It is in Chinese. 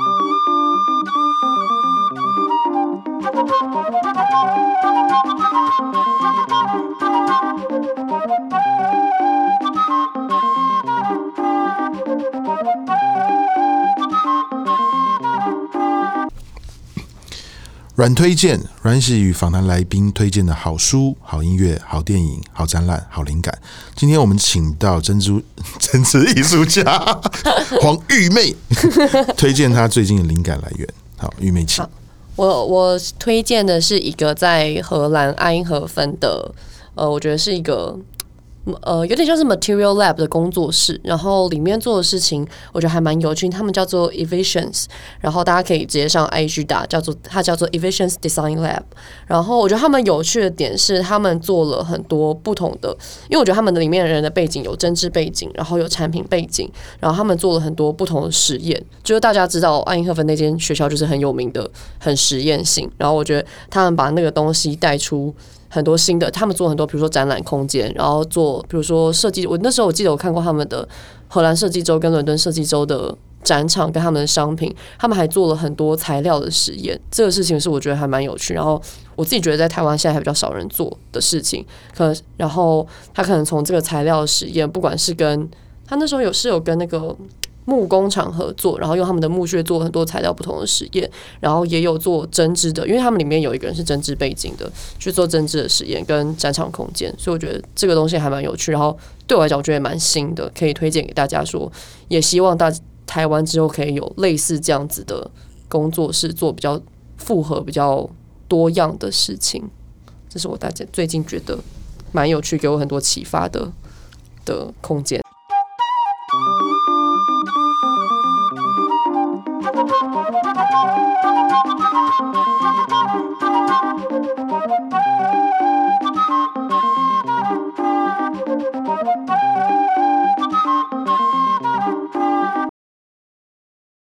Thank you. 阮推荐，阮喜与访谈来宾推荐的好书、好音乐、好电影、好展览、好灵感。今天我们请到珍珠 珍珠艺术家 黄玉妹，推荐她最近的灵感来源。好，玉妹请。我我推荐的是一个在荷兰爱因河芬的，呃，我觉得是一个。呃，有点像是 Material Lab 的工作室，然后里面做的事情，我觉得还蛮有趣。他们叫做 Evisions，然后大家可以直接上 IG 打，叫做它叫做 Evisions Design Lab。然后我觉得他们有趣的点是，他们做了很多不同的，因为我觉得他们的里面的人的背景有针织背景，然后有产品背景，然后他们做了很多不同的实验。就是大家知道爱因霍芬那间学校就是很有名的，很实验性。然后我觉得他们把那个东西带出。很多新的，他们做很多，比如说展览空间，然后做，比如说设计。我那时候我记得我看过他们的荷兰设计周跟伦敦设计周的展场，跟他们的商品，他们还做了很多材料的实验。这个事情是我觉得还蛮有趣，然后我自己觉得在台湾现在还比较少人做的事情。可能，然后他可能从这个材料实验，不管是跟他那时候有是有跟那个。木工厂合作，然后用他们的木屑做很多材料不同的实验，然后也有做针织的，因为他们里面有一个人是针织背景的，去做针织的实验跟展场空间，所以我觉得这个东西还蛮有趣。然后对我来讲，我觉得也蛮新的，可以推荐给大家说。也希望大台湾之后可以有类似这样子的工作室，做比较复合、比较多样的事情。这是我大家最近觉得蛮有趣，给我很多启发的的空间。Thank you.